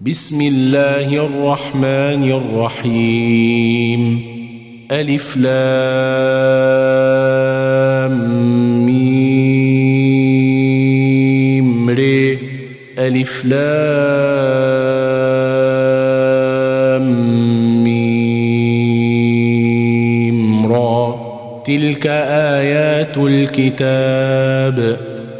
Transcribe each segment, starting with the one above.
بسم الله الرحمن الرحيم. ألف لام ميم ري. ألف لام ميم را. تلك آيات الكتاب.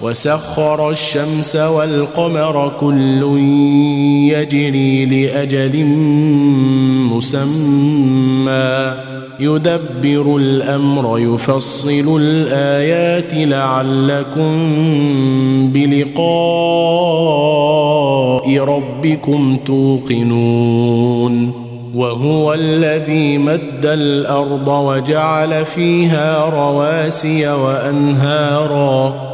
وسخر الشمس والقمر كل يجري لأجل مسمى. يدبر الأمر يفصل الآيات لعلكم بلقاء ربكم توقنون. وهو الذي مد الأرض وجعل فيها رواسي وأنهارا.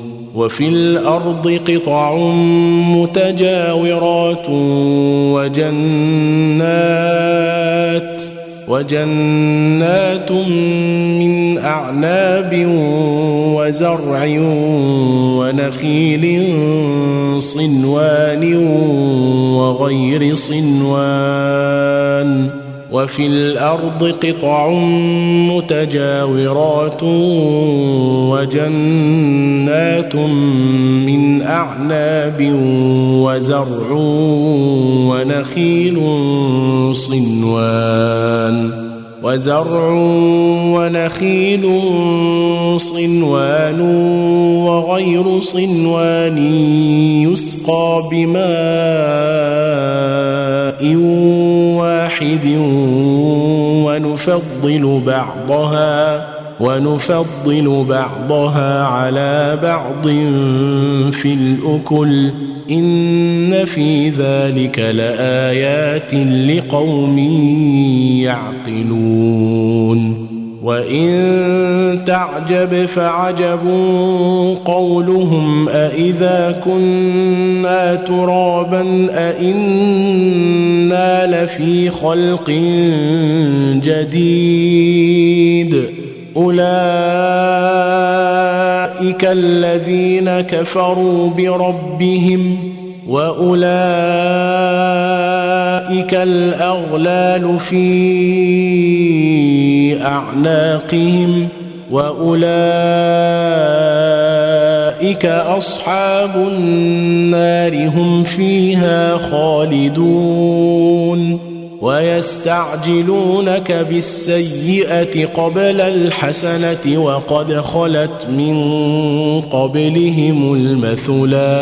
وفي الأرض قطع متجاورات وجنات وجنات من أعناب وزرع ونخيل صنوان وغير صنوان وفي الأرض قطع متجاورات وجنات من أعناب وزرع ونخيل صنوان وزرع ونخيل صنوان وغير صنوان يسقى بماء ونفضل بعضها ونفضل بعضها على بعض في الأكل. إن في ذلك لآيات لقوم يعقلون. وإن تعجب فعجب قولهم أإذا كنا ترابا أإنا لفي خلق جديد أولئك الذين كفروا بربهم وأولئك الأغلال في أعناقهم وأولئك أصحاب النار هم فيها خالدون ويستعجلونك بالسيئة قبل الحسنة وقد خلت من قبلهم المثلات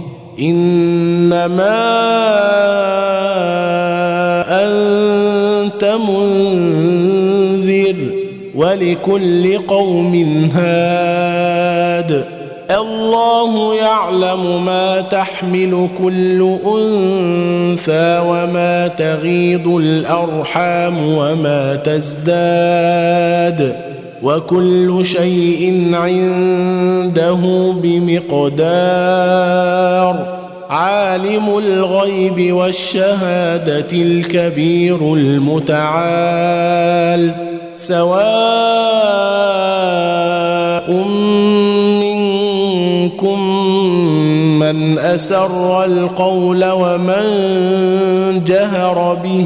إنما أنت منذر ولكل قوم هاد. الله يعلم ما تحمل كل أنثى وما تغيض الأرحام وما تزداد. وكل شيء عنده بمقدار. عالم الغيب والشهادة الكبير المتعال. سواء منكم من أسر القول ومن جهر به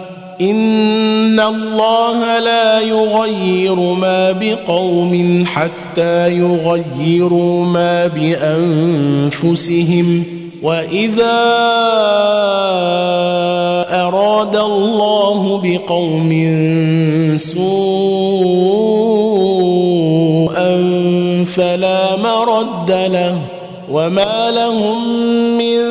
ان الله لا يغير ما بقوم حتى يغيروا ما بانفسهم واذا اراد الله بقوم سوءا فلا مرد له وما لهم من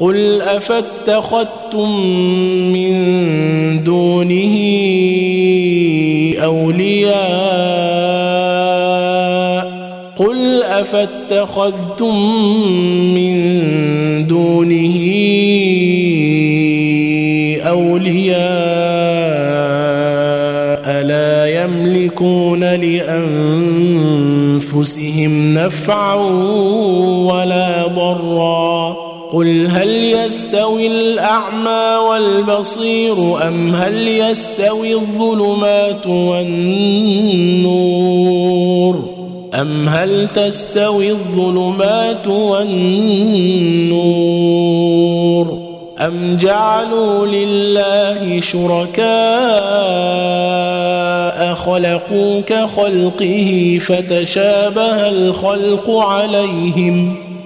قل افاتخذتم من دونه اولياء قل افاتخذتم من دونه اولياء لا يملكون لانفسهم نفعا ولا ضرا قل هل يستوي الأعمى والبصير أم هل يستوي الظلمات والنور أم هل تستوي الظلمات والنور أم جعلوا لله شركاء خلقوا كخلقه فتشابه الخلق عليهم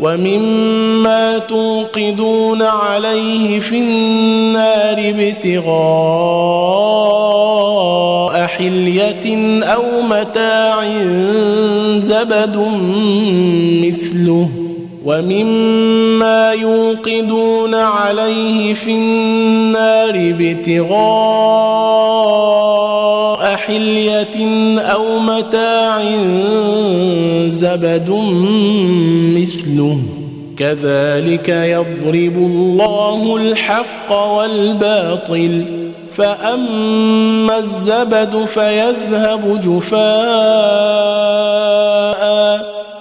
ومما توقدون عليه في النار ابتغاء حلية أو متاع زبد مثله ومما يوقدون عليه في النار ابتغاء حلية أو متاع زبد مثله. كذلك يضرب الله الحق والباطل. فأما الزبد فيذهب جفاء.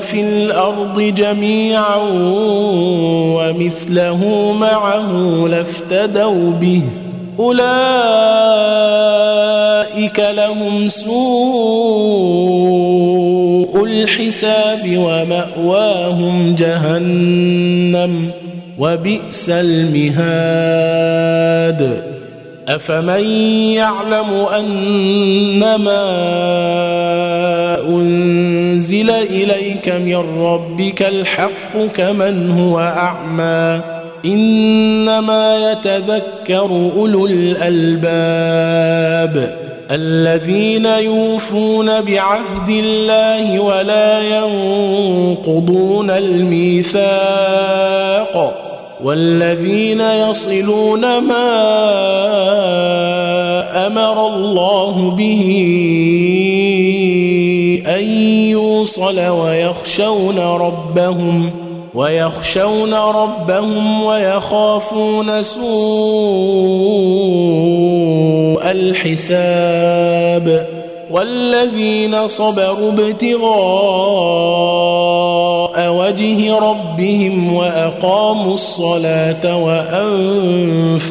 في الأرض جميعا ومثله معه لافتدوا به. أولئك لهم سوء الحساب ومأواهم جهنم وبئس المهاد. أفمن يعلم أنما أنزل إليك من ربك الحق كمن هو أعمى. إنما يتذكر أولو الألباب الذين يوفون بعهد الله ولا ينقضون الميثاق والذين يصلون ما أمر الله به أن يوصل ويخشون ربهم ويخشون ربهم ويخافون سوء الحساب والذين صبروا ابتغاء وجه ربهم وأقاموا الصلاة وأنفقوا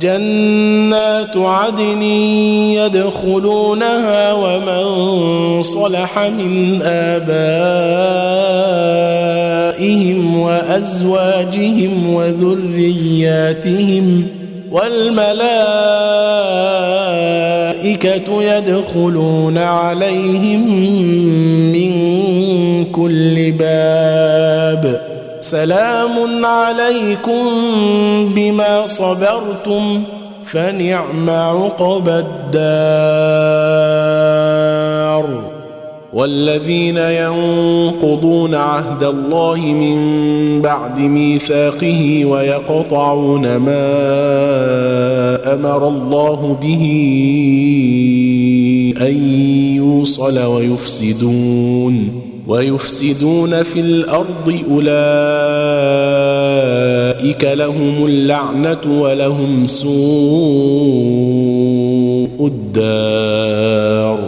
جنات عدن يدخلونها ومن صلح من آبائهم وأزواجهم وذرياتهم والملائكة يدخلون عليهم من كل باب سلام عليكم بما صبرتم فنعم عقبى الدار. والذين ينقضون عهد الله من بعد ميثاقه ويقطعون ما أمر الله به أن يوصل ويفسدون ويفسدون في الأرض أولئك لهم اللعنة ولهم سوء الدار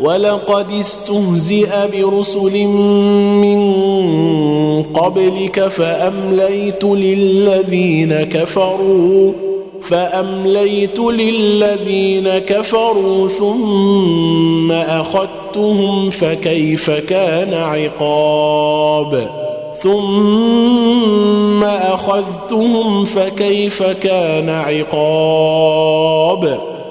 ولقد استهزئ برسل من قبلك فأمليت للذين كفروا فأمليت للذين كفروا ثم أخذتهم فكيف كان عقاب؟ ثم أخذتهم فكيف كان عقاب؟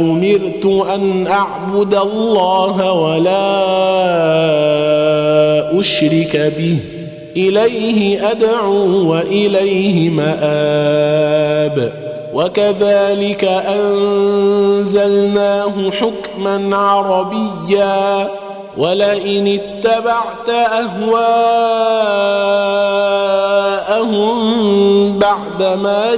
أمرت أن أعبد الله ولا أشرك به. إليه أدعو وإليه مآب. وكذلك أنزلناه حكما عربيا. ولئن اتبعت أهواءهم بعد ما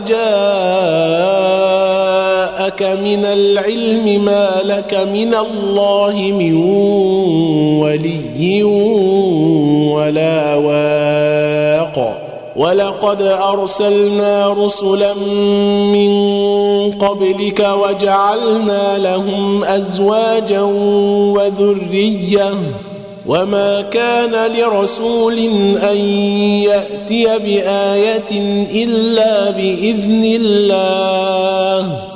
جاءك من العلم ما لك من الله من ولي ولا واق. ولقد أرسلنا رسلا من قبلك وجعلنا لهم أزواجا وذرية. وما كان لرسول أن يأتي بآية إلا بإذن الله.